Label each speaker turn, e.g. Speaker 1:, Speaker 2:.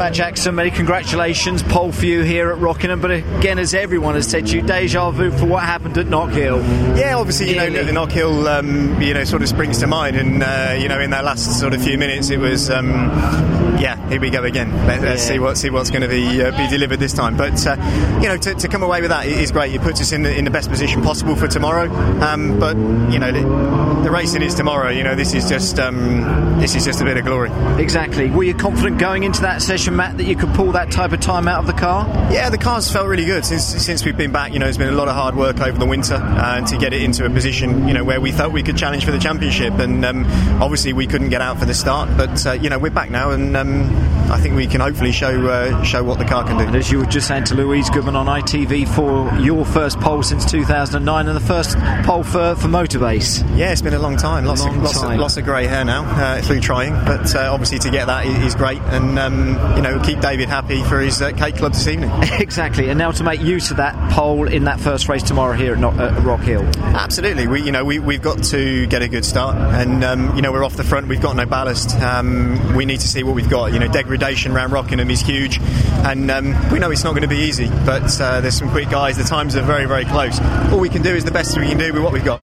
Speaker 1: Mat Jackson, many congratulations. Pole for you here at Rockingham, but again, as everyone has said to you, deja vu for what happened at Knockhill.
Speaker 2: Yeah, obviously, you know, the Knockhill, um, you know, sort of springs to mind, and uh, you know, in that last sort of few minutes, it was, um, yeah, here we go again. Let, us see what see what's going to be uh, be delivered this time. But uh, you know, to, to, come away with that is great. It puts us in the, in the best position possible for tomorrow. Um, but you know, the, the, racing is tomorrow. You know, this is just um, this is just a bit of glory.
Speaker 1: Exactly. Were you confident going into that session, Mat, that you could pull that type of time out of the car?
Speaker 2: Yeah, the car's felt really good since since we've been back. You know, it's been a lot of hard work over the winter uh, and to get it into a position, you know, where we thought we could challenge for the championship. And um, obviously, we couldn't get out for the start, but uh, you know, we're back now, and um, I think we can hopefully show uh, show what the car can do.
Speaker 1: And as you were just saying to Louise Goodman on ITV for your first pole since 2009 and the first pole for, for Motorbase.
Speaker 2: Yeah, it's been a long time. Lots long of lots time. of, lots of grey hair now uh, through trying, but uh, obviously to get that is great, and um, you know keep David happy for his uh, Kate Club this evening.
Speaker 1: exactly, and now to make use of that pole in that first race tomorrow here at, at Rock Hill.
Speaker 2: Absolutely, we you know we we've got to get a good start, and um, you know we're off the front. We've got no ballast. Um, we need to see what we've got. You know, degradation around Rockingham is huge, and um, we know it's not going to be easy. But uh, there's some quick guys. The times are very very close. All we can do is the best we can do with what we've got.